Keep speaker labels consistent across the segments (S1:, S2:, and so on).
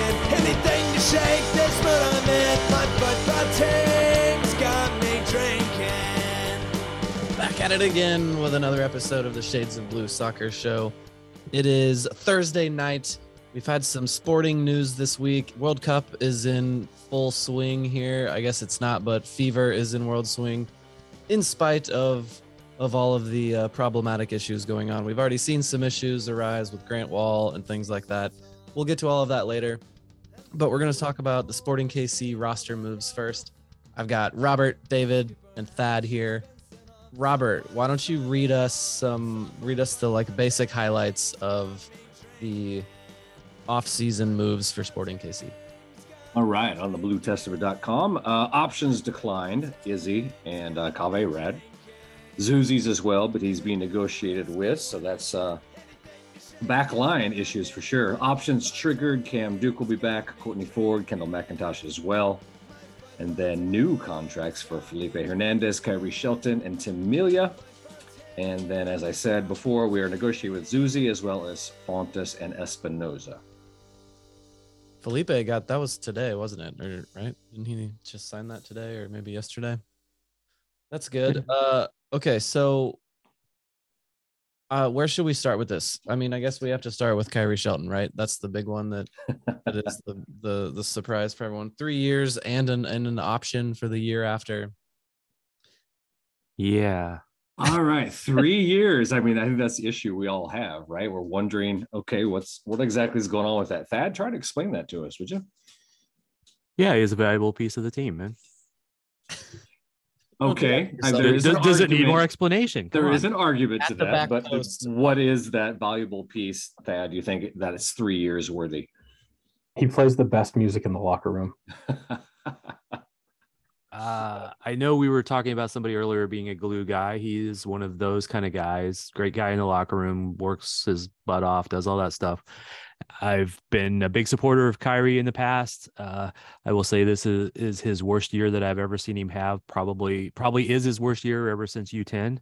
S1: Anything shake I'm in. Got me drinking.
S2: Back at it again with another episode of the Shades of Blue Soccer Show. It is Thursday night. We've had some sporting news this week. World Cup is in full swing here. I guess it's not, but fever is in world swing in spite of of all of the uh, problematic issues going on. We've already seen some issues arise with Grant Wahl and things like that. We'll get to all of that later. But we're going to talk about the Sporting KC roster moves first. I've got Robert, David, and Thad here. Robert, why don't you read us some read us the like basic highlights of the off-season moves for Sporting KC.
S3: All right, on the bluetestament.com. Uh, options declined, Izzy and uh, Kaveh Rad. Zusi's as well, but he's being negotiated with, so that's uh, back line issues for sure. Options triggered. Cam Duke will be back. Kortne Ford, Kendall McIntosh as well. And then new contracts for Felipe Hernandez, Khiry Shelton, and Tim Melia. And then, as I said before, we are negotiating with Zusi as well as Fontàs and Espinoza.
S2: Felipe got that was today, wasn't it? Or right? Didn't he just sign that today or maybe yesterday? That's good. Uh okay, so uh where should we start with this? I mean, I guess we have to start with Khiry Shelton, right? That's the big one that that is the the the surprise for everyone. Three years and an and an option for the year after.
S4: Yeah.
S3: All right, three years. I mean, I think that's the issue we all have, right? We're wondering, okay, what's what exactly is going on with that? Thad, try to explain that to us, would you?
S4: Yeah, he's a valuable piece of the team, man.
S3: Okay,
S2: So
S3: there
S4: Does, does it need more explanation? Come
S3: There
S4: on.
S3: is an argument
S2: At
S3: to that, but
S2: post.
S3: what is that valuable piece, Thad? Do you think that it's three years worthy?
S5: He plays the best music in the locker room.
S4: Uh, I know we were talking about somebody earlier being a glue guy. He is one of those kind of guys. Great guy in the locker room, works his butt off, does all that stuff. I've been a big supporter of Khiry in the past. Uh, I will say this is, is his worst year that I've ever seen him have. Probably, probably is his worst year ever since U10.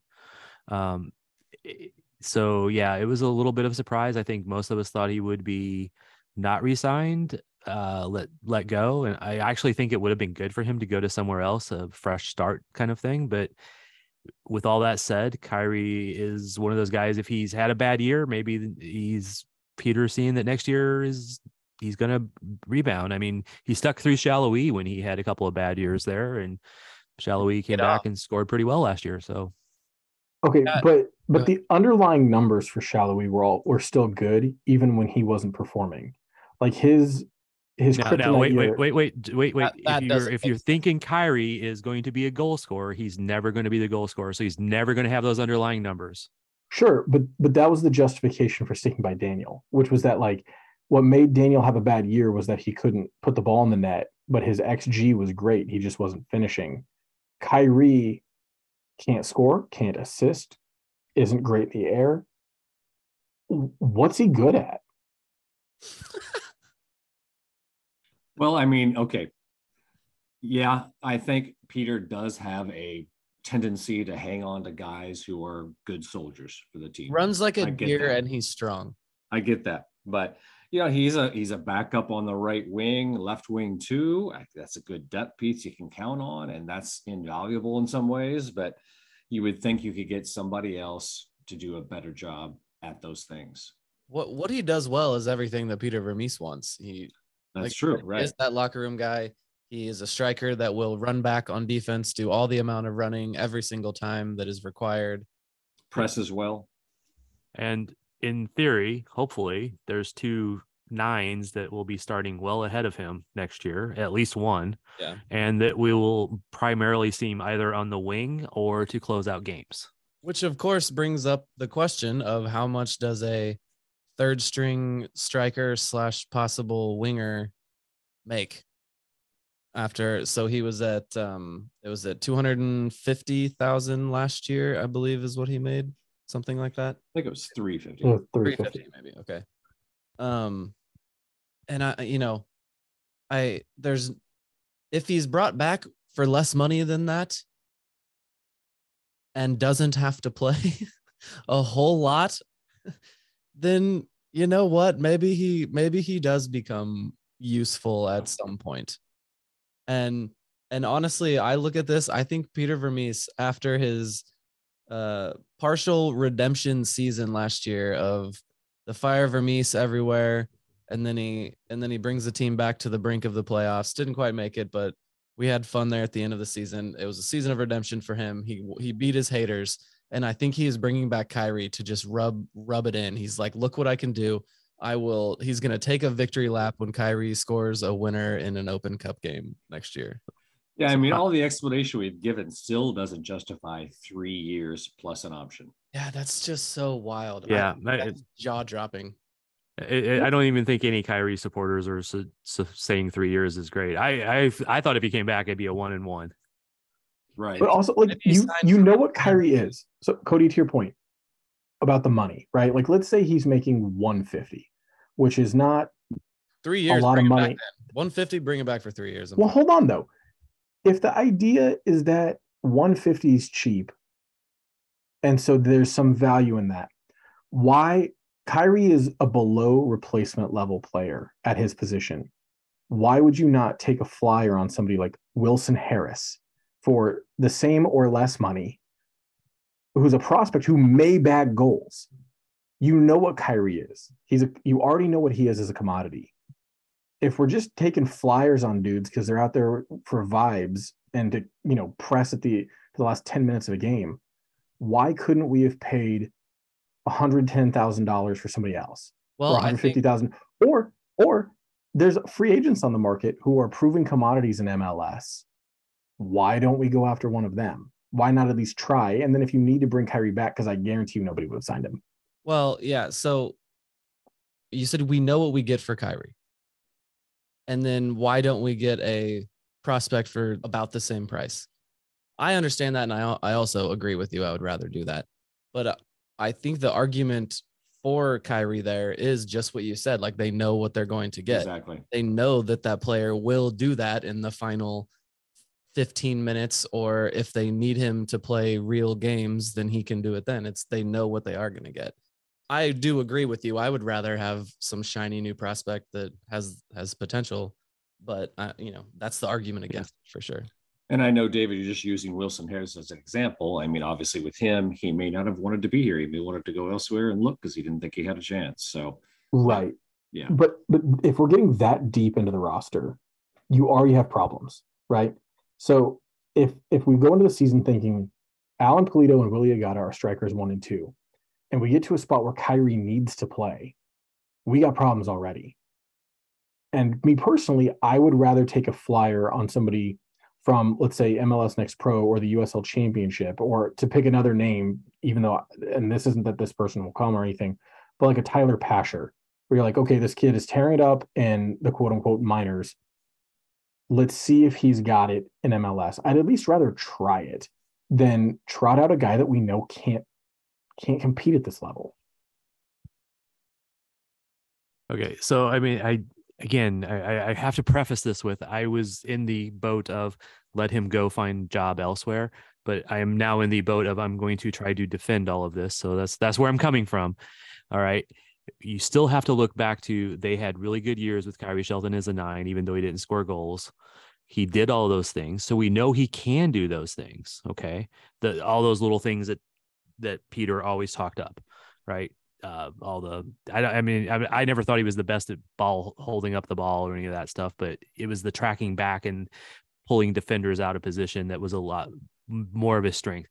S4: Um, so yeah, it was a little bit of a surprise. I think most of us thought he would be not re-signed, uh, let let go, and I actually think it would have been good for him to go to somewhere else, a fresh start kind of thing. But with all that said, Khiry is one of those guys. If he's had a bad year, maybe he's Peter seeing that next year is he's going to rebound. I mean, he stuck through Shallow E when he had a couple of bad years there, and Shallow E came back and scored pretty well last year. So
S5: Okay,
S2: Yeah.
S5: but but
S2: Go
S5: the underlying numbers for Salloi were all were still good even when he wasn't performing. Like his his
S4: now, now
S5: kryptonite
S4: wait,
S5: year-
S4: wait, wait, wait, d- wait, wait.
S2: That- that
S4: if you're if you're thinking Khiry is going to be a goal scorer, he's never going to be the goal scorer. So he's never going to have those underlying numbers.
S5: Sure, but but that was the justification for sticking by Daniel, which was that like what made Daniel have a bad year was that he couldn't put the ball in the net, but his XG was great. He just wasn't finishing. Khiry can't score, can't assist, isn't great in the air. What's he good at?
S3: Well, I mean, okay. Yeah, I think Peter does have a tendency to hang on to guys who are good soldiers for the team.
S2: Runs like a deer
S3: that.
S2: and he's strong.
S3: I get that. But you know, he's a he's a backup on the right wing, left wing too. That's a good depth piece you can count on, and that's invaluable in some ways. But you would think you could get somebody else to do a better job at those things.
S2: What what he does well is everything that Peter Vermes wants. He
S3: That's
S2: like,
S3: true, right?
S2: Is that locker room guy. He is a striker that will run back on defense, do all the amount of running every single time that is required.
S3: Press as well.
S4: And in theory, hopefully, there's two nines that will be starting well ahead of him next year, at least one.
S2: Yeah.
S4: And that we will primarily see him either on the wing or to close out games.
S2: Which of course brings up the question of how much does a third string striker slash possible winger make after so he was at um it was at 250,000 last year I believe is what he made something like that
S3: I think it was 350.
S5: Uh,
S2: 350
S5: 350.
S2: maybe okay um and i you know i there's if he's brought back for less money than that and doesn't have to play a whole lot then you know what maybe he maybe he does become useful at some point and and honestly i look at this i think peter vermes after his uh partial redemption season last year of the fire Vermes everywhere, and then he and then he brings the team back to the brink of the playoffs. Didn't quite make it, but we had fun there at the end of the season. It was a season of redemption for him. He he beat his haters, and I think he is bringing back Khiry to just rub rub it in. He's like, look what I can do. I will. He's gonna take a victory lap when Khiry scores a winner in an Open Cup game next year.
S3: Yeah, I mean, all the explanation we've given still doesn't justify three years plus an option.
S2: Yeah, that's just so wild.
S4: Yeah, I-
S2: jaw dropping.
S4: I, I- I don't even think any Khiry supporters are su- su- saying three years is great. I, I I thought if he came back, it'd be a one and one.
S3: Right.
S5: But also, like you, you know what Khiry is. So, Cody, to your point about the money, right? Like, let's say he's making 150, which is not.
S2: Three years.
S5: a lot of
S2: bring it back
S5: money.
S2: 150, bring it back for three years.
S5: Well, hold on though. If the idea is that 150 is cheap, and so there's some value in that, why Khiry is a below replacement level player at his position? Why would you not take a flyer on somebody like Wilson Harris for the same or less money, who's a prospect who may bag goals? You know what Khiry is. He's a, you already know what he is as a commodity. If we're just taking flyers on dudes because they're out there for vibes and to you know press at the for the last 10 minutes of a game why couldn't we have paid $110000 for somebody else?
S2: Well,
S5: or
S2: I think
S5: 150000 or or there's free agents on the market who are proven commodities in mls why don't we go after one of them why not at least try and then if you need to bring Khiry back because i guarantee you nobody would have signed him
S2: Well, yeah. So you said we know what we get for Khiry. And then why don't we get a prospect for about the same price? I understand that. And I, I also agree with you. I would rather do that. But uh, I think the argument for Khiry there is just what you said. Like they know what they're going to get.
S3: Exactly.
S2: They know that that player will do that in the final 15 minutes. Or if they need him to play real games, then he can do it then. It's they know what they are going to get. I do agree with you. I would rather have some shiny new prospect that has has potential, but uh, you know that's the argument against it for sure.
S3: And I know, David, you're just using Wilson Harris as an example. I mean, obviously, with him, he may not have wanted to be here. He may wanted to go elsewhere and look because he didn't think he had a chance. So,
S5: right
S3: yeah.
S5: But but if we're getting that deep into the roster, you already have problems, right? So if if we go into the season thinking Alan Pulido and Willie Agada are strikers one and two, and we get to a spot where Khiry needs to play, we got problems already. And me personally, I would rather take a flyer on somebody from, let's say, MLS Next Pro or the USL Championship, or to pick another name, even though, and this isn't that this person will come or anything, but like a Tyler Pasher, where you're like, okay, this kid is tearing it up in the quote unquote minors. Let's see if he's got it in MLS. I'd at least rather try it than trot out a guy that we know can't can't compete at this level.
S4: Okay, so I mean, I again, I, I- have to preface this with I was in the boat of let him go find job elsewhere, but I am now in the boat of I'm going to try to defend all of this. So that's that's where I'm coming from. All right. You still have to look back to they had really good years with Khiry Shelton as a nine, even though he didn't score goals. He did all those things. So we know he can do those things. Okay. The all those little things that that Peter always talked up, right? uh, all the I, I mean I, I never thought he was the best at ball holding up the ball or any of that stuff but it was the tracking back and pulling defenders out of position that was a lot more of his strength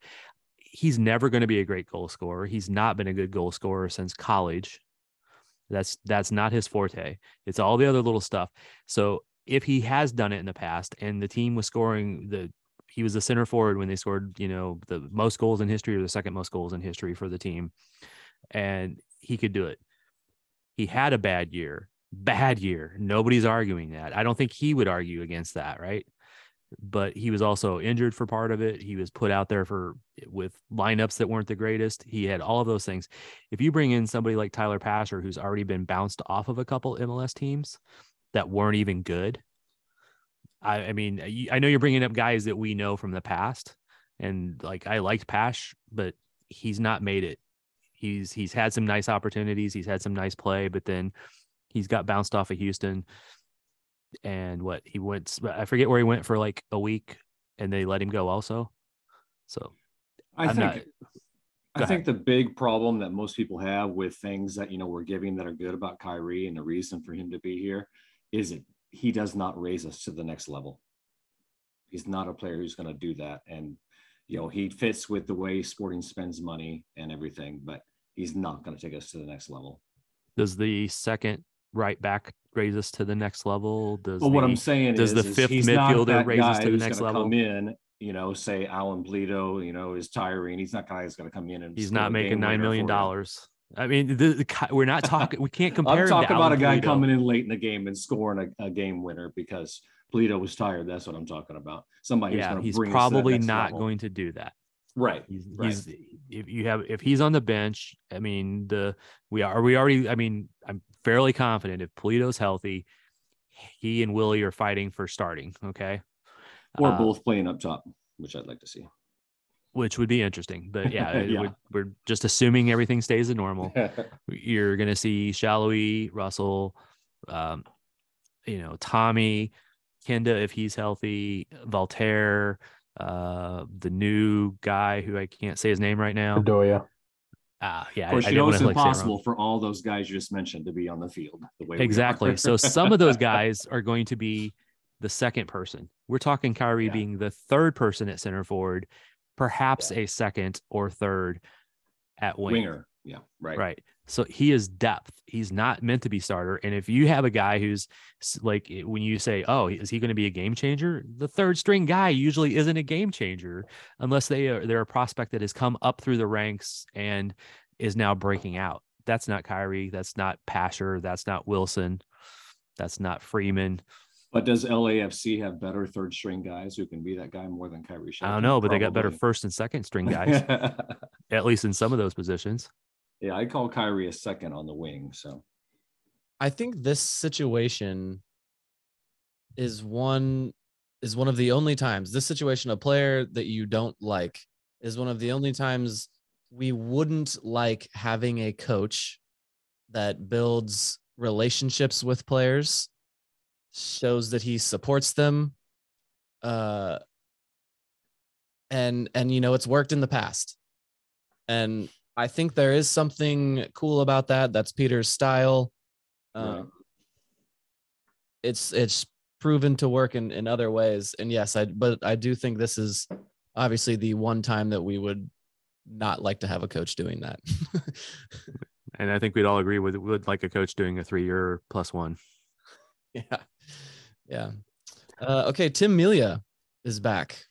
S4: he's never going to be a great goal scorer he's not been a good goal scorer since college That's that's not his forte. It's all the other little stuff. So if he has done it in the past and the team was scoring the he was the center forward when they scored, you know, the most goals in history or the second most goals in history for the team. And he could do it. He had a bad year. Bad year. Nobody's arguing that. I don't think he would argue against that, right? But he was also injured for part of it. He was put out there for with lineups that weren't the greatest. He had all of those things. If you bring in somebody like Tyler Pasher, who's already been bounced off of a couple MLS teams that weren't even good, I, I mean, I know you're bringing up guys that we know from the past, and like I liked Pash, but he's not made it. He's he's had some nice opportunities. He's had some nice play, but then he's got bounced off of Houston. And what he went, I forget where he went for like a week, and they let him go also. So
S3: I
S4: I'm
S3: think
S4: not-
S3: I
S4: Go
S3: think the big problem that most people have with things that you know we're giving that are good about Khiry and the reason for him to be here is it he does not raise us to the next level. He's not a player who's going to do that, and you know he fits with the way Sporting spends money and everything, but he's not going to take us to the next level.
S4: does the second right back raise us to the next level? Does
S3: what
S4: the-
S3: I'm saying
S4: does
S3: is,
S4: the fifth
S3: not
S4: midfielder raise us to the next level?
S3: Come in, you know, say Alan Bledo, you know, is tiring. He's not guy who's going to come in and
S4: he's not making nine million dollars. I mean, the, the, we're not talking. We can't compare.
S3: I'm talking about a guy coming in late in the game and scoring a, a game winner because Pulido was tired. That's what I'm talking about. Somebody
S4: Yeah, he's
S3: bring us to that
S4: probably not
S3: level.
S4: going to do that.
S3: Right.
S4: He's,
S3: Right.
S4: he's if you have if he's on the bench, I mean the we are we already I mean I'm fairly confident if Pulido's healthy, he and Willie are fighting for starting, okay?
S3: Or
S4: Uh,
S3: both playing up top, which I'd like to see.
S4: which would be interesting. But yeah, it
S3: Yeah.
S4: would- we're just assuming everything stays as normal. You're gonna see Shallowy, Russell, um, you know, Thommy, Kinda if he's healthy, Voltaire, uh, the new guy who I can't say his name right now.
S5: Radoja.
S4: Ah, yeah,
S3: of course,
S4: I, I
S3: you
S4: didn't
S3: know it's
S4: like, say it wrong.
S3: impossible for all those guys you just mentioned to be on the field the way.
S4: Exactly. so some of those guys are going to be the second person. We're talking Khiry
S3: Yeah.
S4: being the third person at center forward, perhaps a second or third at wing.
S3: winger. Yeah. Right.
S4: Right. So he is depth. He's not meant to be starter. And if you have a guy who's like when you say, "Oh, is he going to be a game changer?" The third string guy usually isn't a game changer unless they are they're a prospect that has come up through the ranks and is now breaking out. That's not Khiry. That's not Pasher. That's not Wilson. That's not Freeman.
S3: But does LAFC have better third string guys who can be that guy more than Khiry?
S4: I don't know, but they got better first and second string guys, at least in some of those positions.
S3: Yeah, I call Khiry a second on the wing. So
S2: I think this situation is one is one of the only times this situation a player that you don't like is one of the only times we wouldn't like having a coach that builds relationships with players shows that he supports them uh and and you know it's worked in the past and i think there is something cool about that. That's peter's style. Um,
S3: Right.
S2: it's it's proven to work in in other ways. And yes i but i do think this is obviously the one time that we would not like to have a coach doing that.
S4: And I think we'd all agree with would like a coach doing a three year plus one.
S2: yeah. Yeah. Uh, okay tim melia is back.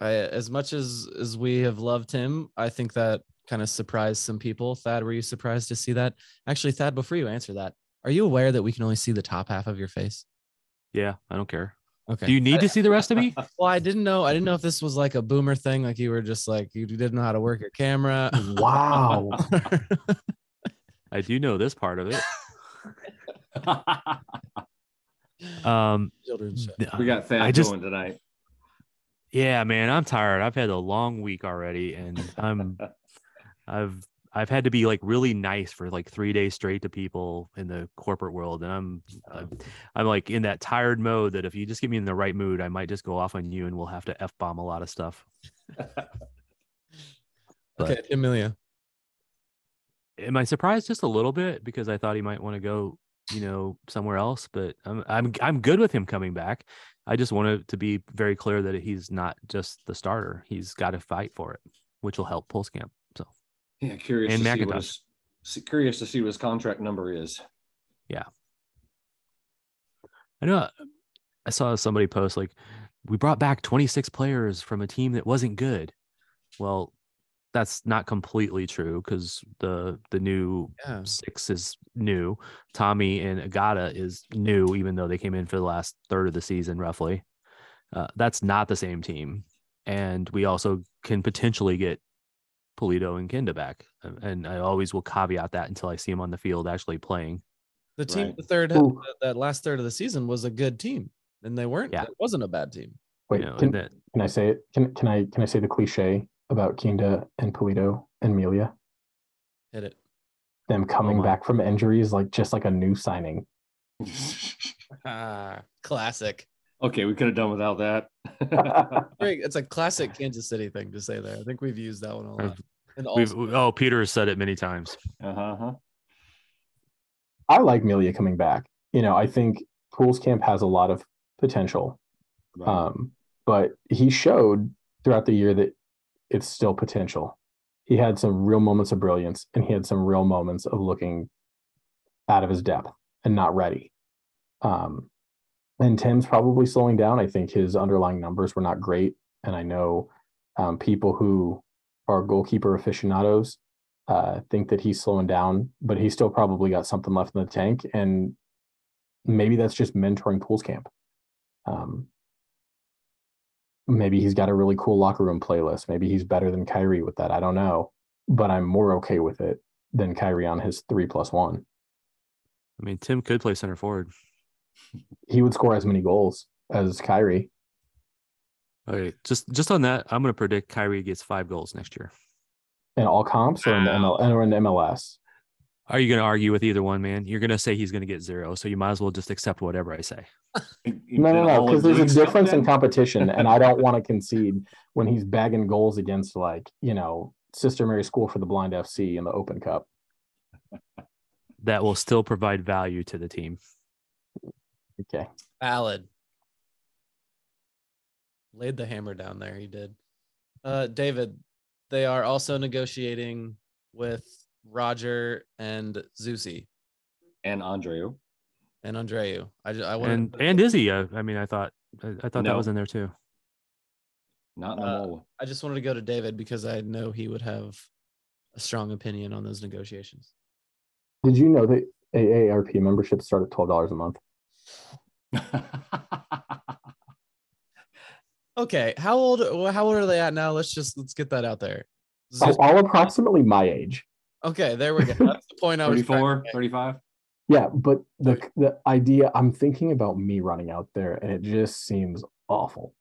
S2: I, as much as as we have loved him i think that kind of surprised some people thad were you surprised to see that actually thad before you answer that are you aware that we can only see the top half of your face
S4: Yeah, I don't care.
S2: okay
S4: Do you need to see the rest of me?
S2: well i didn't know i didn't know if this was like a boomer thing like you were just like you didn't know how to work your camera
S5: Wow.
S4: I do know this part of it. Um,
S2: Children's show.
S3: we got Thad
S4: I just-
S3: going tonight.
S4: yeah, man, I'm tired. I've had a long week already, and I'm, I've, I've had to be like really nice for like three days straight to people in the corporate world, and I'm, I'm, I'm like in that tired mode that if you just get me in the right mood, I might just go off on you, and we'll have to f bomb a lot of stuff.
S2: okay tim melia
S4: am I surprised just a little bit because I thought he might want to go, you know, somewhere else, but I'm I'm I'm good with him coming back. I just wanted to be very clear that he's not just the starter. He's got to fight for it, which will help Pulskamp. So
S3: Yeah, curious
S4: And
S3: to see what his curious to see what his contract number is. Yeah.
S4: I know I saw somebody post like we brought back 26 players from a team that wasn't good. Well, that's not completely true because the the new
S2: Yeah.
S4: six is new. Thommy and Agada is new, even though they came in for the last third of the season, roughly. Uh, that's not the same team, and we also can potentially get Pulido and Kinda back. And I always will caveat that until I see him on the field actually playing.
S2: The team,
S3: Right.
S2: the third,
S5: Ooh.
S2: that- that last third of the season was a good team, and they weren't.
S4: Yeah.
S2: It wasn't a bad team.
S5: Wait,
S4: you know,
S5: can,
S4: and that
S5: can I say it? Can can I can I say the cliche about Kinda and Pulido and Melia?
S2: Hit it.
S5: Them coming
S4: my.
S5: back from injuries, like just like a new signing.
S2: Ah, classic.
S3: Okay, we could have done without that.
S2: It's a classic Kansas City thing to say there. I think we've used that one a lot.
S4: I've-
S2: And
S4: we've
S2: also,
S4: oh Peter has said it many times.
S3: uh-huh.
S5: I like Melia coming back. You know, I think Pulskamp has a lot of potential.
S3: Right.
S5: Um, but he showed throughout the year that it's still potential. He had some real moments of brilliance and he had some real moments of looking out of his depth and not ready. Um, and Tim's probably slowing down. I think his underlying numbers were not great. And I know um, people who are goalkeeper aficionados uh, think that he's slowing down, but he's still probably got something left in the tank. And maybe that's just mentoring Pulskamp. Um, maybe he's got a really cool locker room playlist. Maybe he's better than Khiry with that. I don't know, but I'm more okay with it than Khiry on his three plus one.
S4: I mean, Tim could play center forward.
S5: He would score as many goals as Khiry.
S4: Okay, just just on that, I'm gonna predict Khiry gets five goals next year.
S5: in all comps or in the ML or in the MLS.
S4: Are you gonna argue with either one, man? You're gonna say he's gonna get zero, so you might as well just accept whatever I say.
S5: No, no, no, because there's a difference in competition, and I don't want to concede when he's bagging goals against like you know Sister Mary School for the Blind FC in the Open Cup.
S4: That will still provide value to the team.
S5: Okay,
S2: valid. Laid the hammer down there. He did. Uh, David, they are also negotiating with Roger and Zusi
S3: And Andreu.
S2: and Andreu. I, ju- I wanted
S4: And
S2: to-
S4: and Izzy, uh, I mean, I thought I, I thought that was in there too.
S3: Not no
S2: Uh,
S3: more.
S2: I just wanted to go to David because I know he would have a strong opinion on those negotiations.
S5: did you know that AARP memberships start at twelve dollars a month?
S2: Okay, how old? How old are they at now? Let's just let's get that out there.
S5: All, all approximately my age.
S2: Okay, there we go. That's the point I was. trying
S3: 34, 35?
S5: Yeah, but the the idea I'm thinking about me running out there, and it just seems awful.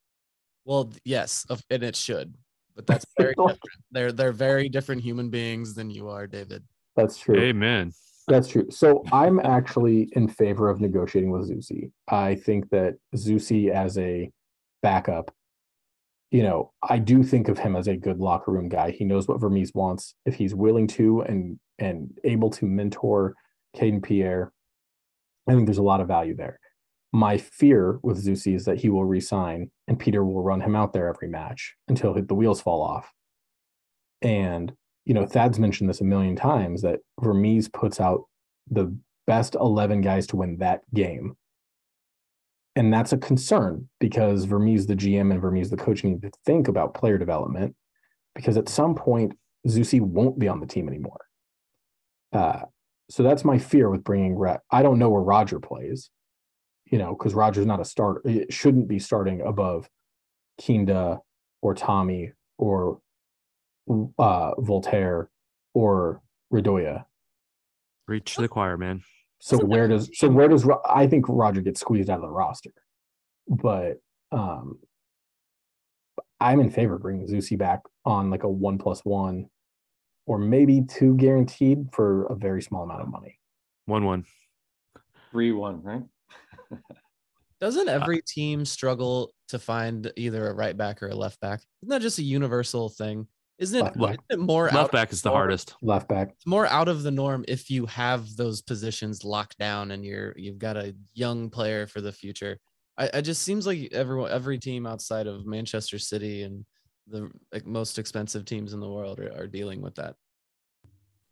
S2: Well, yes, and it should, but that's very different. They're they're very different human beings than you are, David.
S5: That's true.
S4: Amen.
S5: That's true. So I'm actually in favor of negotiating with Zusi. I think that Zusi as a backup, you know, I do think of him as a good locker room guy. He knows what Vermes wants. If he's willing to and and able to mentor Kayden Pierre, I think there's a lot of value there. My fear with Zusi is that he will resign and Peter will run him out there every match until the wheels fall off. And you know, Thad's mentioned this a million times that Vermes puts out the best 11 guys to win that game. And that's a concern because Vermes, the GM, and Vermes, the coach, need to think about player development because at some point, Zusi won't be on the team anymore. Uh, so that's my fear with bringing Rhett. I don't know where Roger plays, you know, because Roger's not a starter. It shouldn't be starting above Kinda or Thommy or uh, Voltaire or Radoja.
S4: Reach the choir, man.
S5: So
S2: Isn't
S5: where does so where does I think Roger gets squeezed out of the roster, but um, I'm in favor of bringing Zusi back on like a one plus one, or maybe two guaranteed for a very small amount of money.
S4: One one.
S3: 3 1, right?
S2: Doesn't every team struggle to find either a right back or a left back? Isn't that just a universal thing? Isn't it,
S5: Left back.
S2: isn't it more
S4: Left
S2: of
S4: back is the
S2: norm?
S4: hardest.
S5: Left back,
S2: It's more out of the norm if you have those positions locked down and you're you've got a young player for the future. I, it just seems like everyone every team outside of Manchester City and the like, most expensive teams in the world are, are dealing with that.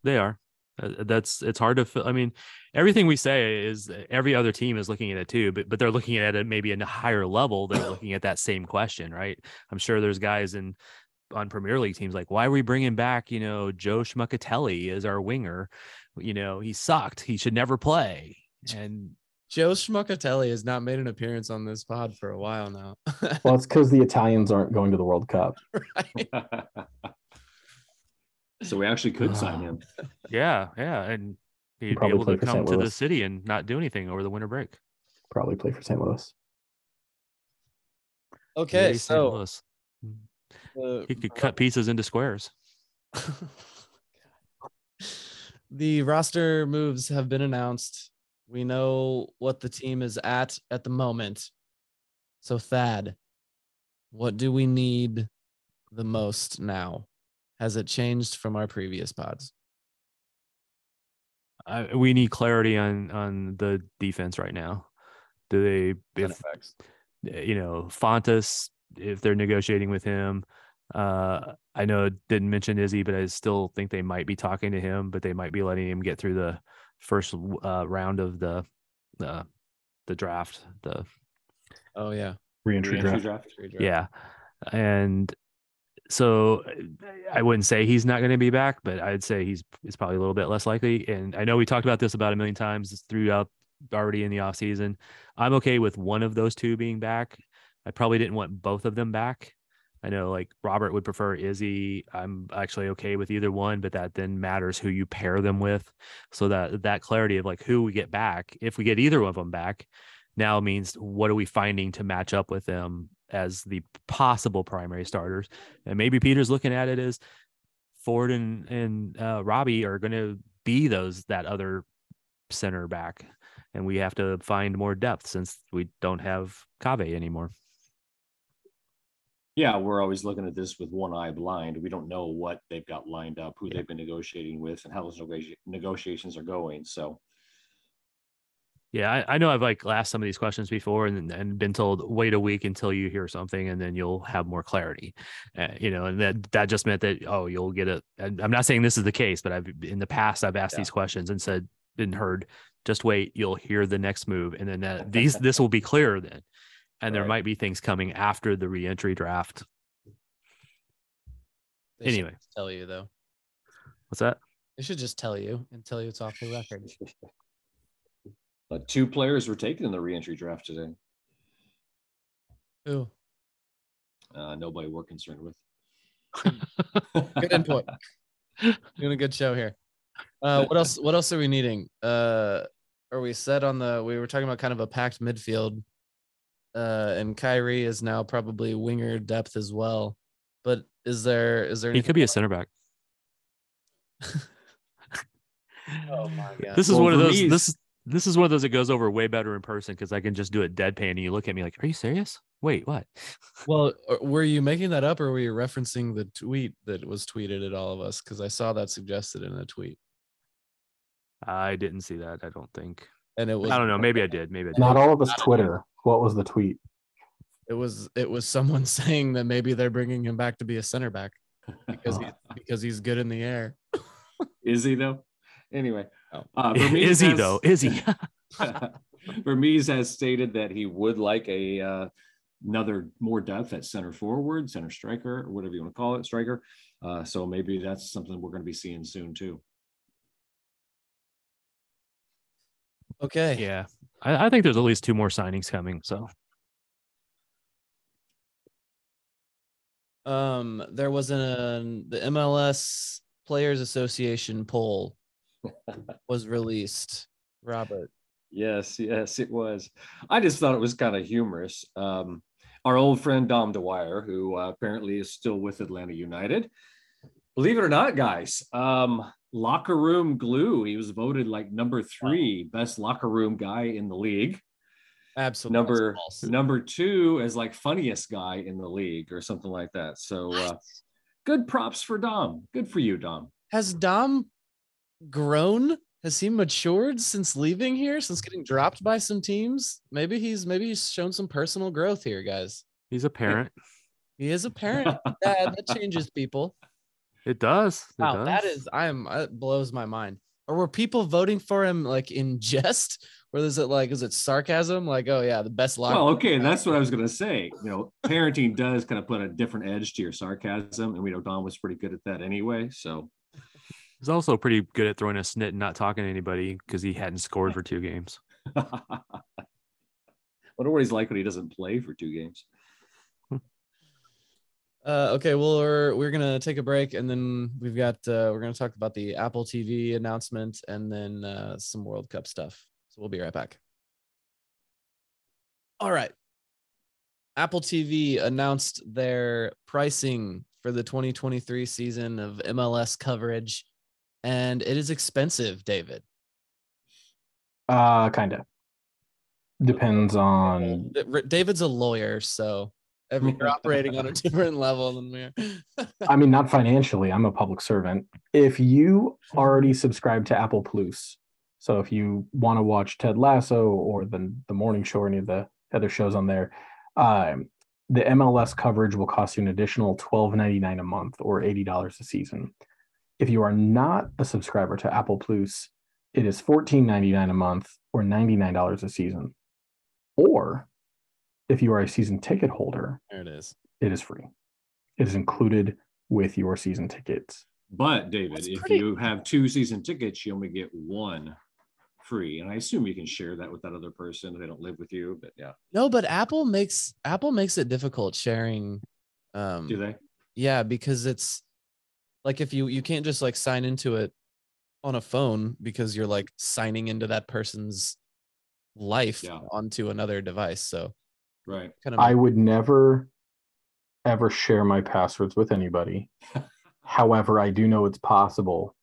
S4: They are. Uh, That's it's hard to. fi- I mean, everything we say is every other team is looking at it too, but but they're looking at it maybe at a higher level. They're looking at that same question, right? I'm sure there's guys in on Premier League teams like, why are we bringing back you know Joe Schmuckatelli as our winger? You know, he sucked. He should never play. And
S2: Joe Schmuckatelli has not made an appearance on this pod for a while now.
S5: Well, it's because the Italians aren't going to the World Cup.
S2: right?
S3: so we actually could sign him.
S4: yeah, yeah, and he'd be able to come to the city and not do anything over the winter break.
S5: Probably play for St. Louis.
S2: Okay,
S4: Yay, St.
S2: so
S4: Louis.
S2: Hmm.
S4: He could cut pieces into squares.
S2: the roster moves have been announced. We know what the team is at at the moment. So Thad, what do we need the most now? Has it changed from our previous pods?
S4: I, we need clarity on on the defense right now. Do they if uh, you know Fontas if they're negotiating with him? Uh, I know didn't mention Izzy, but I still think they might be talking to him, but they might be letting him get through the first uh, round of the the the draft. The
S2: Oh yeah.
S5: Reentry
S3: Reentry
S5: draft.
S3: draft.
S4: yeah, and so I wouldn't say he's not going to be back, but I'd say he's it's probably a little bit less likely. And I know we talked about this about a million times throughout already in the off season. I'm okay with one of those two being back. I probably didn't want both of them back. I know like Robert would prefer Izzy. I'm actually okay with either one, but that then matters who you pair them with. So that that clarity of like who we get back, if we get either of them back, now means what are we finding to match up with them as the possible primary starters. And maybe Peter's looking at it as Ford and and uh, Robbie are going to be those that other center back, and we have to find more depth since we don't have Kaveh anymore.
S3: Yeah, we're always looking at this with one eye blind. We don't know what they've got lined up, who
S4: Yeah.
S3: they've been negotiating with, and how those negotiations are going. So
S4: Yeah, I, I know I've like asked some of these questions before and and been told wait a week until you hear something and then you'll have more clarity, uh, you know, and that that just meant that oh you'll get it. I'm not saying this is the case, but I've in the past I've asked
S2: Yeah.
S4: these questions and said been heard. Just wait, you'll hear the next move, and then that, these this will be clearer then, and there might be things coming after the reentry draft.
S2: They
S4: Anyway.
S2: tell you though.
S4: What's that?
S2: They should just tell you and tell you it's off the record.
S3: uh, two players were taken in the reentry draft today.
S2: Ooh,
S3: Uh, nobody we're concerned with.
S2: good input. Doing a good show here. Uh, what else? What else are we needing? Uh, are we set on the? We were talking about kind of a packed midfield, uh, and Khiry is now probably winger depth as well. But is there is there?
S4: He could be a center back.
S2: Oh my god!
S4: This is
S3: Well,
S4: one of those.
S3: me,
S4: This is this is one of those that goes over way better in person because I can just do it deadpan and you look at me like, "Are you serious? Wait, what?"
S2: Well, uh, were you making that up, or were you referencing the tweet that was tweeted at all of us? Because I saw that suggested in a tweet,
S4: I didn't see that. I don't think.
S2: and it was
S4: I don't know. Maybe I did. Maybe I did.
S5: Not all of us
S2: Not a
S5: Twitter. What was the tweet?
S2: it was it was someone saying that maybe they're bringing him back to be a center back because he, because he's good in the air.
S3: Is he though? Anyway,
S2: Oh.
S3: uh, Vermes
S4: Is he
S3: has-
S4: though? Is he?
S3: Vermes has stated that he would like a uh, another more depth at center forward, center striker, or whatever you want to call it, striker. Uh, so maybe that's something we're going to be seeing soon too.
S2: Okay.
S4: yeah, I, I think there's at least two more signings coming. So
S2: Um, there was an the MLS Players Association poll was released. Robert.
S3: Yes, yes, it was. I just thought it was kind of humorous. Um, our old friend Dom Dwyer, who uh, apparently is still with Atlanta United, believe it or not, guys, um, locker room glue. He was voted like number three best locker room guy in the league.
S2: Absolutely.
S3: Number
S2: false.
S3: number two as like funniest guy in the league or something like that. So uh, good props for Dom. Good for you, Dom.
S2: Has Dom grown? Has he matured since leaving here? Since getting dropped by some teams? Maybe he's maybe he's shown some personal growth here, guys.
S4: he's a parent.
S2: He is a parent. Dad, that changes people.
S4: It does. It
S2: Wow, that
S4: does.
S2: is I'm uh, it blows my mind. or were people voting for him like in jest? Or is it like is it sarcasm? Like, oh yeah, the best locker.
S3: Well, okay, that's what I was gonna say. You know, parenting does kind of put a different edge to your sarcasm, and we know Don was pretty good at that anyway. So
S4: He's also pretty good at throwing a snit and not talking to anybody because he hadn't scored for two games.
S3: wonder what he's like when he doesn't play for two games.
S2: Uh, okay, well we're we're gonna take a break and then we've got uh, we're gonna talk about the Apple TV announcement and then uh, some World Cup stuff. So we'll be right back. All right. Apple TV announced their pricing for the 2023 season of MLS coverage, and it is expensive, David.
S5: Uh, kind of. Depends on.
S2: David's a lawyer, so every, you're operating on a different level than we are.
S5: I mean, not financially. I'm a public servant. If you already subscribe to Apple Plus, so if you want to watch Ted Lasso or the the Morning Show or any of the other shows on there, um, the MLS coverage will cost you an additional $12.99 a month or $80 a season. If you are not a subscriber to Apple Plus, it is $14.99 a month or $99 a season. Or if you are a season ticket holder,
S2: there it is.
S5: It is free. It is included with your season tickets.
S3: But David, That's if pretty... you have two season tickets, you only get one free. And I assume you can share that with that other person. They don't live with you, but yeah.
S2: No, but Apple makes Apple makes it difficult sharing. Um,
S3: Do they?
S2: Yeah, because it's like if you you can't just like sign into it on a phone because you're like signing into that person's life yeah. onto another device. So
S3: right.
S5: Kind of I would never ever share my passwords with anybody. However, I do know it's possible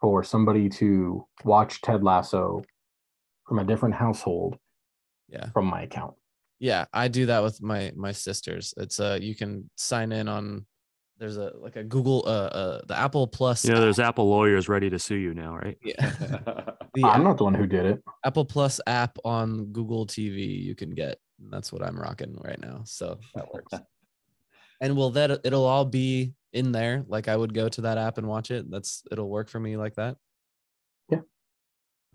S5: for somebody to watch Ted Lasso from a different household
S2: yeah
S5: from my account
S2: yeah i do that with my my sisters it's uh you can sign in on there's a like a google uh, uh the apple plus
S4: Yeah, know there's apple lawyers ready to sue you now right?
S2: Yeah.
S5: The i'm not the one who did it.
S2: Apple plus app on google tv you can get that's what i'm rocking right now so that works. And will that it'll all be in there like i would go to that app and watch it? That's it'll work for me like that?
S5: Yeah.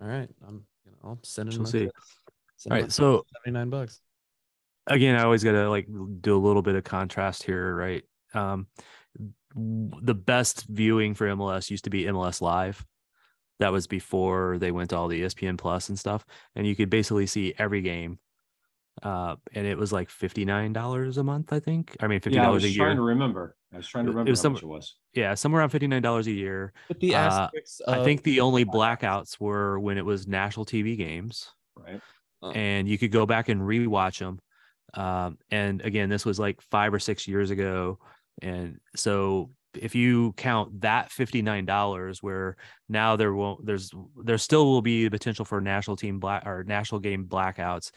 S2: All right i'm you know i'll send it
S4: we'll see. all right so
S2: 79 bucks.
S4: again i always gotta like do a little bit of contrast here right? Um the best viewing for mls used to be mls live that was before they went to all the espn plus and stuff and you could basically see every game uh, and it was like fifty nine dollars a month, I think. I mean, fifty dollars
S3: yeah,
S4: a year.
S3: Trying to remember, I was trying to remember it was how much it was.
S4: Yeah, somewhere around fifty nine dollars a year.
S2: But the uh,
S4: I think the only blackouts were when it was national TV games,
S3: right?
S4: And you could go back and rewatch them. Um, and again, this was like five or six years ago, and so if you count that $59 where now there won't there's there still will be the potential for national team black or national game blackouts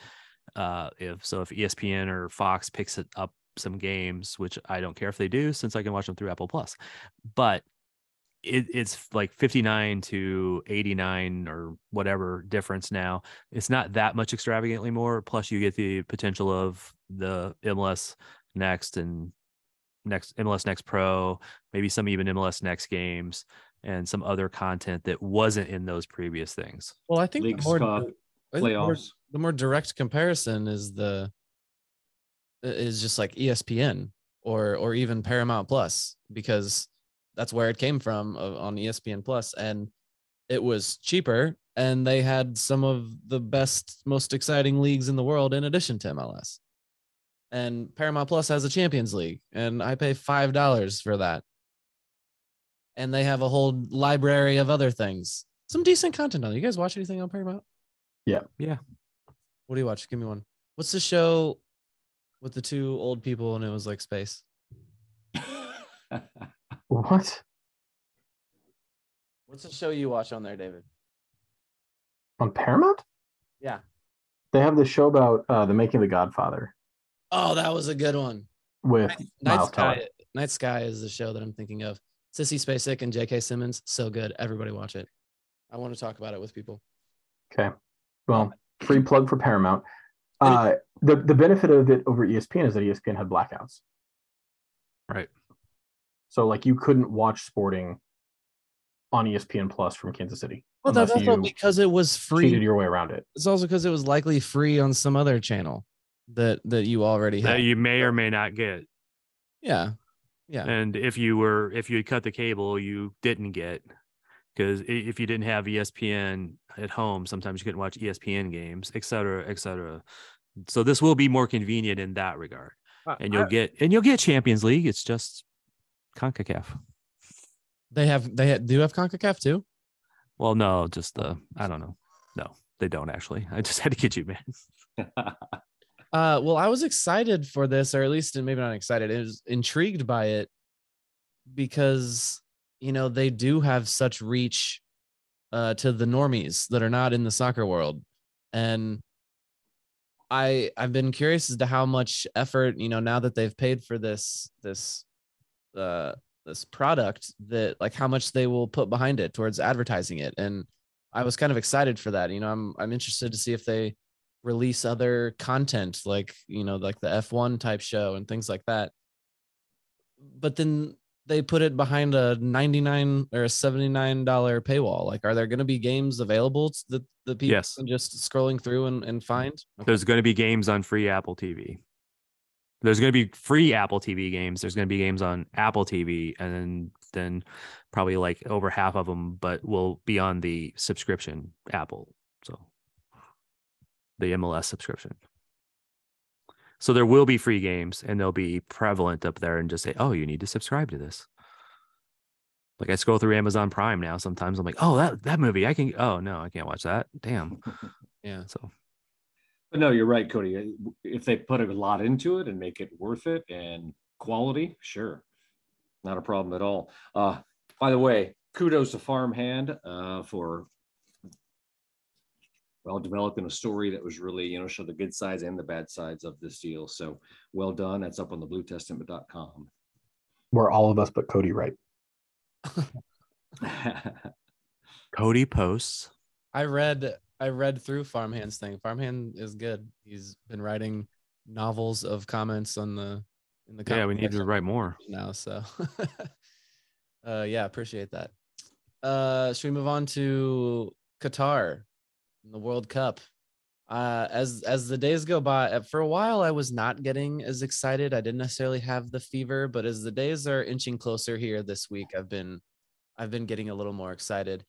S4: uh, if so, if ESPN or Fox picks it up some games, which I don't care if they do, since I can watch them through Apple Plus, but it, it's like 59 to 89 or whatever difference now. It's not that much extravagantly more. Plus, you get the potential of the MLS Next and next MLS Next Pro, maybe some even MLS Next games and some other content that wasn't in those previous things.
S2: Well, I think
S3: Leagues
S2: more,
S3: Cup, playoffs
S2: the more direct comparison is the is just like ESPN or or even Paramount Plus because that's where it came from uh, on ESPN Plus and it was cheaper and they had some of the best most exciting leagues in the world in addition to MLS. And Paramount Plus has a Champions League and I pay $5 for that. And they have a whole library of other things. Some decent content on it. You guys watch anything on Paramount?
S5: Yeah.
S4: Yeah.
S2: What do you watch? Give me one. What's the show with the two old people and it was like space?
S5: what?
S2: What's the show you watch on there, David?
S5: On Paramount?
S2: Yeah.
S5: They have the show about uh, the making of the Godfather.
S2: Oh, that was a good one.
S5: With
S2: Night, Night Sky. Night Sky is the show that I'm thinking of. Sissy Spacek and J.K. Simmons, so good. Everybody watch it. I want to talk about it with people.
S5: Okay. Well, free plug for Paramount. Uh, the the benefit of it over ESPN is that ESPN had blackouts.
S4: Right.
S5: So like you couldn't watch sporting on ESPN Plus from Kansas City.
S2: Well, that's also because it was free.
S5: cheated your way around it.
S2: It's also because it was likely free on some other channel that that you already have
S4: that you may or may not get.
S2: yeah, yeah.
S4: And if you were if you had cut the cable, you didn't get because if you didn't have ESPN at home, sometimes you couldn't watch ESPN games, et cetera, et cetera. So this will be more convenient in that regard, uh, and you'll get and you'll get Champions League. It's just Concacaf.
S2: They have they ha- do have Concacaf too.
S4: Well, no, just the I don't know. No, they don't actually. I just had to get you, man.
S2: Uh, well, I was excited for this, or at least maybe not excited. I was intrigued by it because you know they do have such reach uh, to the normies that are not in the soccer world, and I I've been curious as to how much effort you know now that they've paid for this this uh this product that like how much they will put behind it towards advertising it, and I was kind of excited for that. You know, I'm I'm interested to see if they release other content like you know like the F1 type show and things like that. But then they put it behind a 99 or a 79 dollar paywall. Like are there going to be games available that the people
S4: Yes.
S2: can just scrolling through and, and find? Okay.
S4: There's going to be games on free Apple TV. There's going to be free Apple TV games. There's going to be games on Apple TV, and then then probably like over half of them, but will be on the subscription Apple. So the MLS subscription. So there will be free games, and they'll be prevalent up there, and just say, "Oh, you need to subscribe to this." Like I scroll through Amazon Prime now. Sometimes I'm like, "Oh, that that movie, I can." Oh no, I can't watch that. Damn.
S2: Yeah.
S4: So
S3: But no, you're right, Cody. If they put a lot into it and make it worth it and quality, sure, not a problem at all. Uh, by the way, kudos to Farmhand uh, for well developing a story that was really you know show the good sides and the bad sides of this deal. So well done. That's up on the BlueTestament.com.
S5: Where all of us but Cody right.
S4: Cody posts.
S2: I read I read through Farmhand's thing. Farmhand is good. He's been writing novels of comments on the in the
S4: Yeah, we need to write more.
S2: now. So uh yeah, appreciate that. Uh should we move on to Qatar the World Cup? Uh as as the days go by, uh, for a while I was not getting as excited. I didn't necessarily have the fever, but as the days are inching closer here this week, I've been I've been getting a little more excited.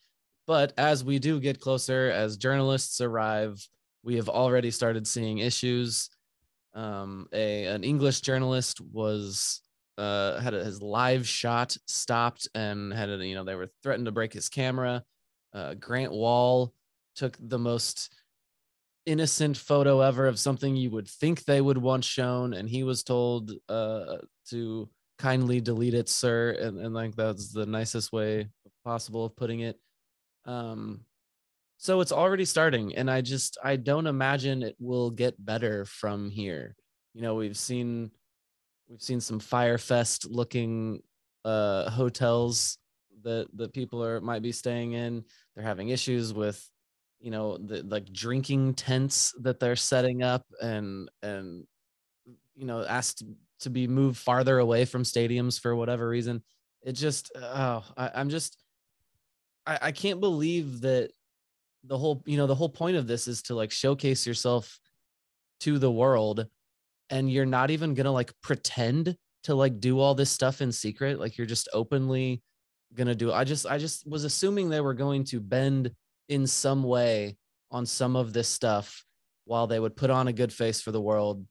S2: But as we do get closer, as journalists arrive, we have already started seeing issues. Um, a an English journalist was uh, had a, his live shot stopped and had a, you know they were threatened to break his camera. Uh, Grant Wahl took the most innocent photo ever of something you would think they would want shown, and he was told uh, to kindly delete it, sir. And, and like that's the nicest way possible of putting it. Um, so it's already starting, and I just I don't imagine it will get better from here. You know, we've seen we've seen some Fyre Fest looking uh hotels that that people are might be staying in. They're having issues with you know the like drinking tents that they're setting up and and you know asked to be moved farther away from stadiums for whatever reason. It just oh I, i'm just I, I can't believe that the whole you know the whole point of this is to like showcase yourself to the world and you're not even gonna like pretend to like do all this stuff in secret. Like you're just openly gonna do i just i just was assuming they were going to bend in some way on some of this stuff while they would put on a good face for the world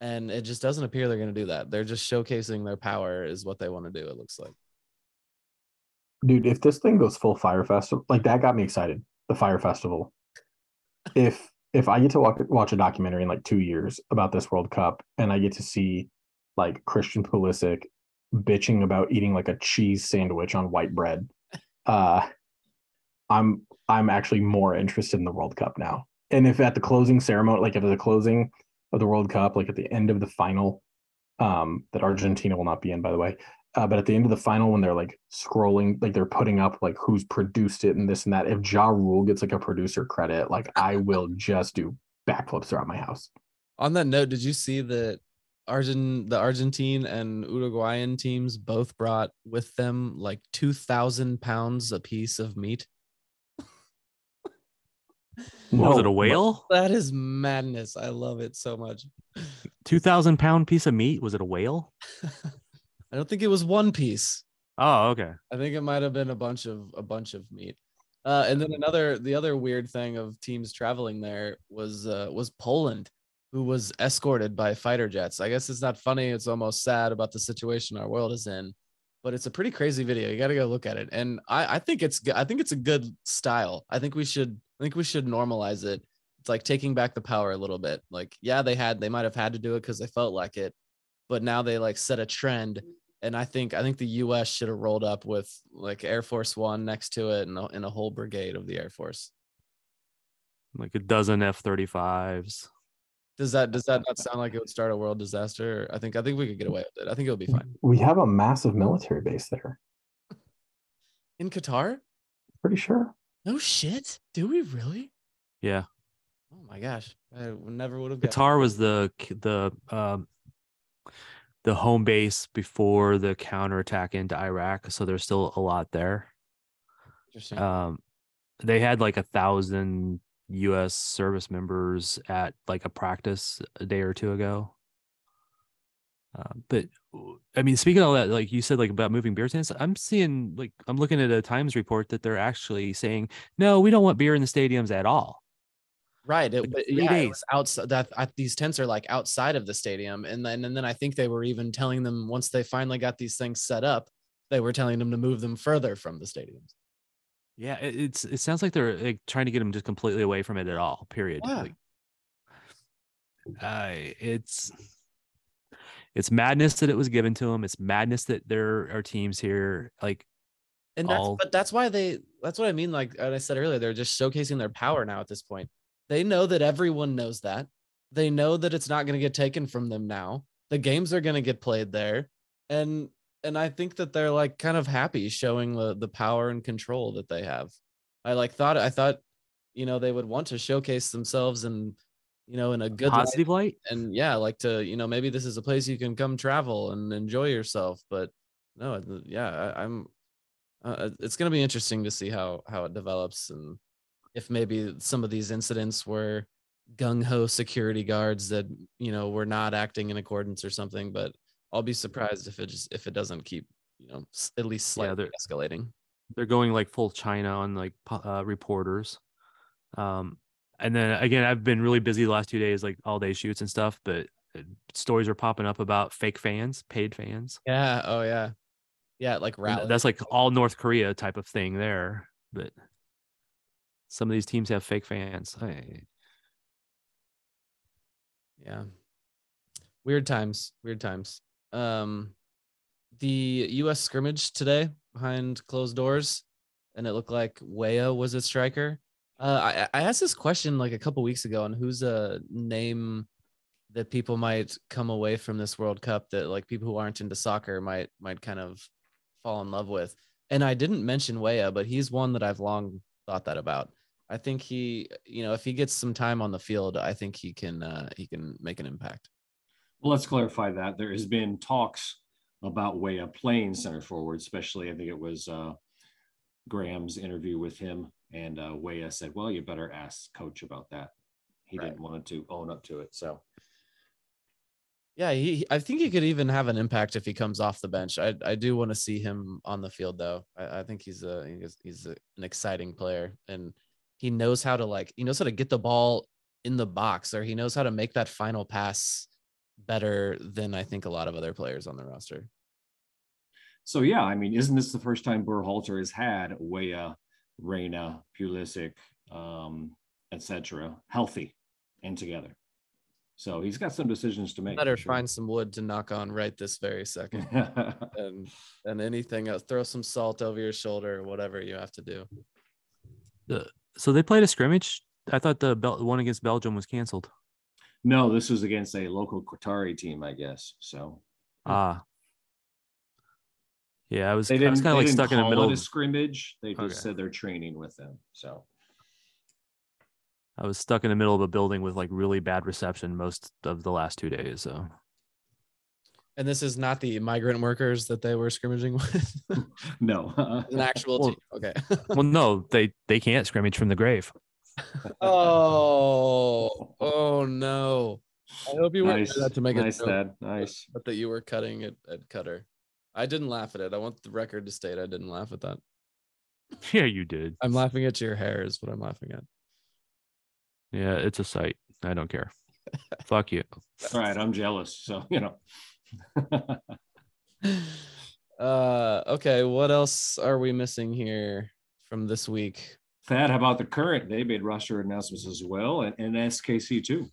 S2: and it just doesn't appear they're going to do that they're just showcasing their power is what they want to do it looks like
S5: Dude, if this thing goes full Fyre Festival, like that got me excited. The Fyre Festival. if if I get to watch, watch a documentary in like two years about this World Cup, and I get to see like Christian Pulisic bitching about eating like a cheese sandwich on white bread, uh, I'm I'm actually more interested in the World Cup now. And if at the closing ceremony, like if at the closing of the World Cup, like at the end of the final, um, that Argentina will not be in, by the way, uh, but at the end of the final, when they're like scrolling, like they're putting up like who's produced it and this and that. If Ja Rule gets like a producer credit, like I will just do backflips around my house.
S2: on that note did you see that argent the argentine and uruguayan teams both brought with them like 2000 pounds a piece of meat
S4: was it a whale?
S2: That is madness. I love it so much.
S4: Two thousand pound piece of meat? Was it a whale?
S2: I don't think it was one piece.
S4: Oh, okay.
S2: I think it might have been a bunch of a bunch of meat. Uh, and then another the other weird thing of teams traveling there was uh, was Poland, who was escorted by fighter jets. I guess it's not funny. It's almost sad about the situation our world is in, but it's a pretty crazy video. You got to go look at it. And I, I think it's I think it's a good style. I think we should I think we should normalize it. It's like taking back the power a little bit. Like yeah, they had they might have had to do it because they felt like it, but now they like set a trend and I think I think the U.S. should have rolled up with like Air Force One next to it and a, and a whole brigade of the Air Force.
S4: Like a dozen F thirty fives.
S2: Does that does that not sound like it would start a world disaster? I think I think we could get away with it. I think it would be fine
S5: We have a massive military base there.
S2: in Qatar.
S5: Pretty sure.
S2: No shit. Do we really?
S4: Yeah.
S2: Oh my gosh, I never would have.
S4: Qatar was the the um the home base before the counterattack into Iraq, so there's still a lot there.
S2: Interesting.
S4: Um, they had like a thousand U.S. service members at like a practice a day or two ago. Uh, but I mean, speaking of all that, like you said, like about moving beer tents, I'm seeing like I'm looking at a Times report that they're actually saying no, we don't want beer in the stadiums at all.
S2: Right. It,
S4: like
S2: yeah, it was outside that uh, these tents are like outside of the stadium. And then and then I think they were even telling them once they finally got these things set up, they were telling them to move them further from the stadiums.
S4: Yeah, it, it's it sounds like they're like trying to get them just completely away from it at all. Period.
S2: Yeah.
S4: Like, uh, it's it's madness that it was given to them. It's madness that there are teams here. Like
S2: And that's
S4: all-
S2: but that's why they that's what I mean. Like I said earlier, they're just showcasing their power now at this point. They know that everyone knows that. They know that it's not going to get taken from them now. The games are going to get played there. And and I think that they're like kind of happy showing the the power and control that they have. I like thought I thought you know they would want to showcase themselves and you know in a good light
S4: positive light.
S2: and yeah, like to you know maybe this is a place you can come travel and enjoy yourself. But no, yeah, I, I'm. Uh, it's going to be interesting to see how how it develops and if maybe some of these incidents were gung ho security guards that you know were not acting in accordance or something. But I'll be surprised if it just if it doesn't keep you know at least
S4: Yeah, they're-
S2: escalating.
S4: They're going like full China on like uh, reporters. Um, and then again, I've been really busy the last two days, like all day shoots and stuff. But uh, stories are popping up about fake fans, paid fans.
S2: Yeah. Oh yeah. Yeah. Like rally.
S4: That's like all North Korea type of thing there. But some of these teams have fake fans. I-
S2: yeah weird times weird times um the us scrimmage today behind closed doors and it looked like Weah was a striker uh i i asked this question like a couple weeks ago on who's a name that people might come away from this world cup that like people who aren't into soccer might might kind of fall in love with and i didn't mention Weah, but he's one that i've long thought that about I think he, you know, if he gets some time on the field, I think he can uh, he can make an impact.
S3: Well, let's clarify that. There has been talks about Weah playing center forward, especially I think it was uh, Graham's interview with him. And uh, Weah said, well, you better ask coach about that. He
S2: Right.
S3: didn't want to own up to it. So
S2: Yeah, he, he- I think he could even have an impact if he comes off the bench. I I do want to see him on the field though. I, I think he's a he's, he's a, an exciting player and he knows how to like he knows how to get the ball in the box or he knows how to make that final pass better than I think a lot of other players on the roster.
S3: So yeah, I mean, isn't this the first time Berhalter has had Weah, Reyna, Pulisic, um, etc., healthy and together? So he's got some decisions to make.
S2: Better
S3: sure.
S2: find some wood to knock on right this very second. and and anything else throw some salt over your shoulder or whatever you have to do
S4: so they played a scrimmage. I thought the Bel- one against Belgium was canceled.
S3: no, this was against a local Qatari team, I guess. So
S4: Ah. Yeah, I was,
S3: they didn't,
S4: was kind of
S3: they
S4: like stuck in the
S3: call
S4: middle.
S3: it a scrimmage. They just
S4: Okay.
S3: said they're training with them. So
S4: I was stuck in the middle of a building with like really bad reception most of the last two days. So
S2: and this is not the migrant workers that they were scrimmaging with
S3: no. Uh-uh.
S2: an actual
S4: Well-
S2: team okay
S4: well, no, they they can't scrimmage from the grave.
S2: Oh, oh no! I hope you weren't
S3: nice,
S2: that to make
S3: nice,
S2: a joke,
S3: Dad. Nice.
S2: but that you were cutting it at Cutter. I didn't laugh at it. I want the record to state I didn't laugh at that.
S4: Yeah, you did.
S2: I'm laughing at your hair is what I'm laughing at.
S4: Yeah, it's a sight. I don't care. Fuck you.
S3: All right, I'm jealous. So you know.
S2: Uh, okay. What else are we missing here from this week?
S3: Thad, how about the current? They made roster announcements as well, and, and SKC too.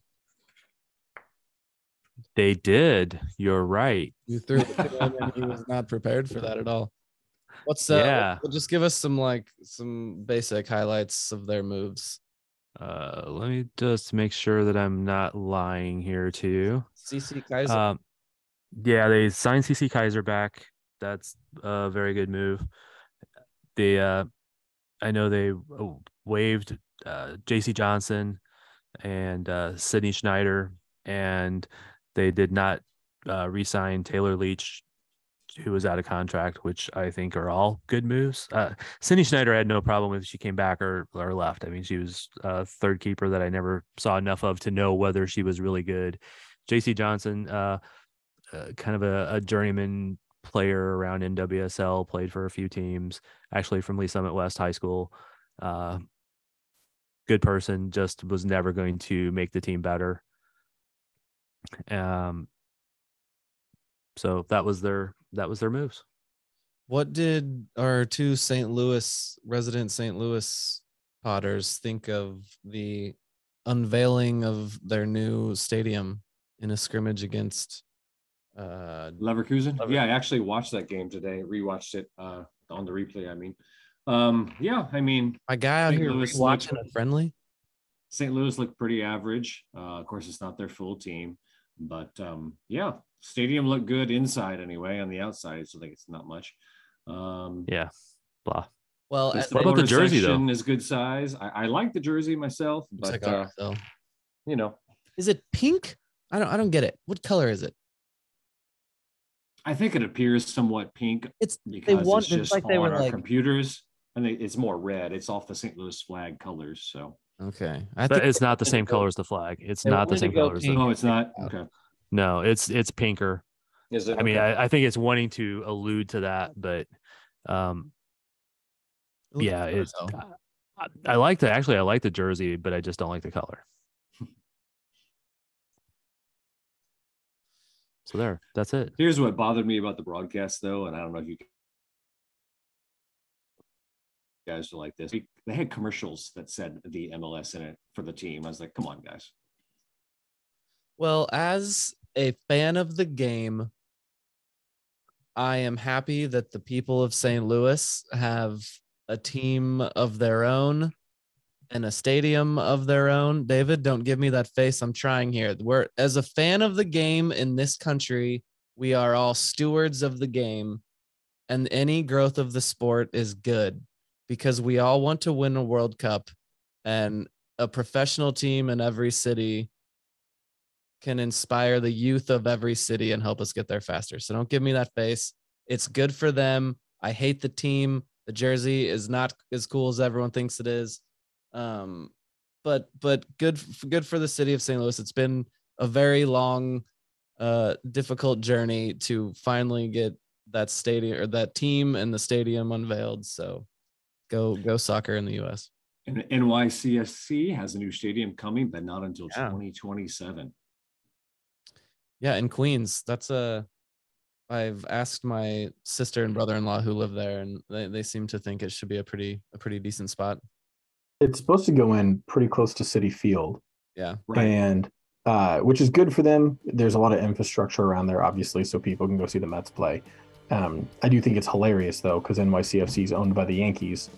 S4: They did. You're right.
S2: You threw it to him and he was not prepared for that at all. What's uh,
S4: Yeah.
S2: well, just give us some like some basic highlights of their moves.
S4: Uh, let me just make sure that I'm not lying here to you.
S2: Cece Kizer.
S4: Um, yeah, they signed Cece Kizer back. That's a very good move. They, uh, I know they uh, waived uh, Jaycie Johnson and uh, Sydney Schneider, and they did not uh, re-sign Taylor Leach, who was out of contract, which I think are all good moves. Uh, Sydney Schneider had no problem with she came back or or left. I mean, she was a third keeper that I never saw enough of to know whether she was really good. Jaycie Johnson, uh, uh, kind of a, a journeyman player around NWSL, played for a few teams, actually from Lee Summit West High School. Uh, good person, just was never going to make the team better. Um, so that was their that was their moves.
S2: what did our two St. Louis resident St. Louis Potters think of the unveiling of their new stadium in a scrimmage against uh
S3: Leverkusen.
S2: Lever-
S3: Yeah, I actually watched that game today. Rewatched it uh, on the replay. I mean, um, yeah, I mean,
S2: my guy out
S3: St.
S2: here
S3: Louis
S2: watching
S3: looked-
S2: a friendly?
S3: St. Louis looked pretty average. Uh, of course, it's not their full team, but um, yeah, stadium looked good inside anyway. On the outside, so like it's not much. Um,
S4: Yeah, blah.
S2: Well,
S3: the
S2: at
S4: What about the jersey, though?
S3: Is good size. I, I like the jersey myself, but
S2: like
S3: uh,
S2: ours, though.
S3: you know,
S2: Is it pink? I don't I don't get it. What color is it?
S3: I think it appears somewhat pink
S2: It's
S3: because
S2: want-
S3: it's
S2: it's
S3: just
S2: like they
S3: on
S2: were
S3: our
S2: like-
S3: computers, and it- it's more red. It's off the St. Louis flag colors. So,
S2: okay. I
S4: But it's not the same color as the flag. It's not the same color as the
S2: pink.
S3: oh, it's not okay.
S4: No, it's it's pinker.
S3: Is it?
S4: I mean, I, I think it's wanting to allude to that, but um,
S2: it looks
S4: yeah,
S2: it's.
S4: it. I, I like the actually I like the jersey, but I just don't like the color. So there, that's it.
S3: Here's what bothered me about the broadcast, though, and I don't know if you guys are like this. They had commercials that said the MLS in it for the team. I was like, come on, guys.
S2: Well, as a fan of the game, I am happy that the people of St. Louis have a team of their own and a stadium of their own. David, don't give me that face. I'm trying here. We're as a fan of the game in this country, we are all stewards of the game, and any growth of the sport is good because we all want to win a World Cup and a professional team in every city can inspire the youth of every city and help us get there faster. So don't give me that face. It's good for them. I hate the team. The jersey is not as cool as everyone thinks it is. Um, but but good good for the city of St. Louis. It's been a very long, uh, difficult journey to finally get that stadium or that team and the stadium unveiled. So go go soccer in the U.S.
S3: And NYCFC has a new stadium coming, but not until
S2: Yeah.
S3: 2027.
S2: Yeah, in Queens. That's a. I've asked my sister and brother-in-law who live there, and they, they seem to think it should be a pretty a pretty decent spot.
S5: It's supposed to go in pretty close to Citi Field,
S2: Yeah,
S3: Right.
S5: and uh, which is good for them. There's a lot of infrastructure around there, obviously, so people can go see the Mets play. Um, I do think it's hilarious though, because NYCFC is owned by the Yankees,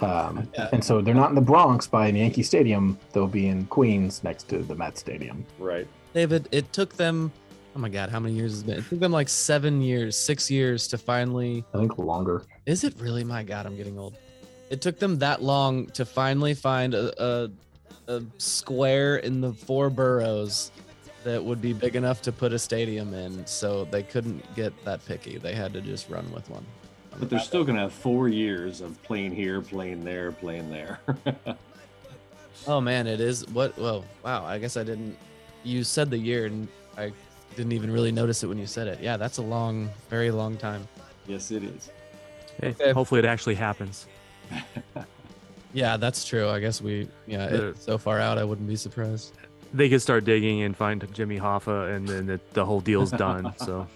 S5: um,
S2: Yeah.
S5: and so they're not in the Bronx by Yankee Stadium. They'll be in Queens next to the Mets Stadium.
S3: Right.
S2: David. It took them. Oh my God, how many years has it been? It took them like seven years, six years to finally.
S5: I think longer.
S2: Is it really? My God, I'm getting old. It took them that long to finally find a, a, a square in the four boroughs that would be big enough to put a stadium in. So they couldn't get that picky. They had to just run with one.
S3: But they're still going to have four years of playing here, playing there, playing there.
S2: Oh man, it is what? Whoa, wow! I guess I didn't. You said the year, and I didn't even really notice it when you said it. Yeah, that's a long, very long time.
S3: Yes, it is.
S4: Hey,
S2: Okay.
S4: hopefully it actually happens.
S2: Yeah, that's true. I guess we, yeah,
S4: The-
S2: it's so far out, I wouldn't be surprised.
S4: They could start digging and find Jimmy Hoffa, and then it, the whole deal's done. So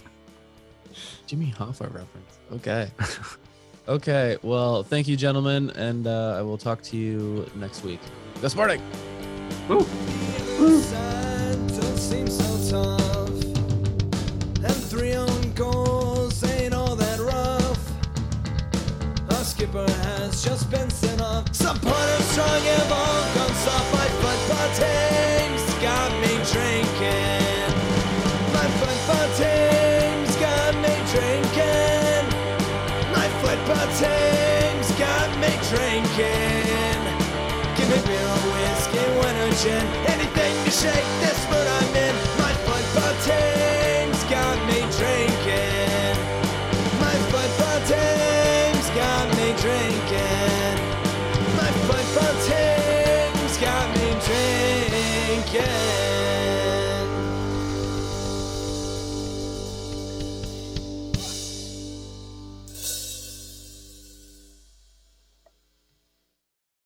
S2: Jimmy Hoffa reference. Okay. okay. Well, thank you, gentlemen, and uh, I will talk to you next week. Go morning.
S1: Side don't seem so tough. And three own goals ain't all that rough. Our skipper has just been sent off. Supporters strong have all gone soft. My football team's team's got me drinking. Give me beer or whiskey, wine or gin. Anything to shake this mood I'm in. My football team's got me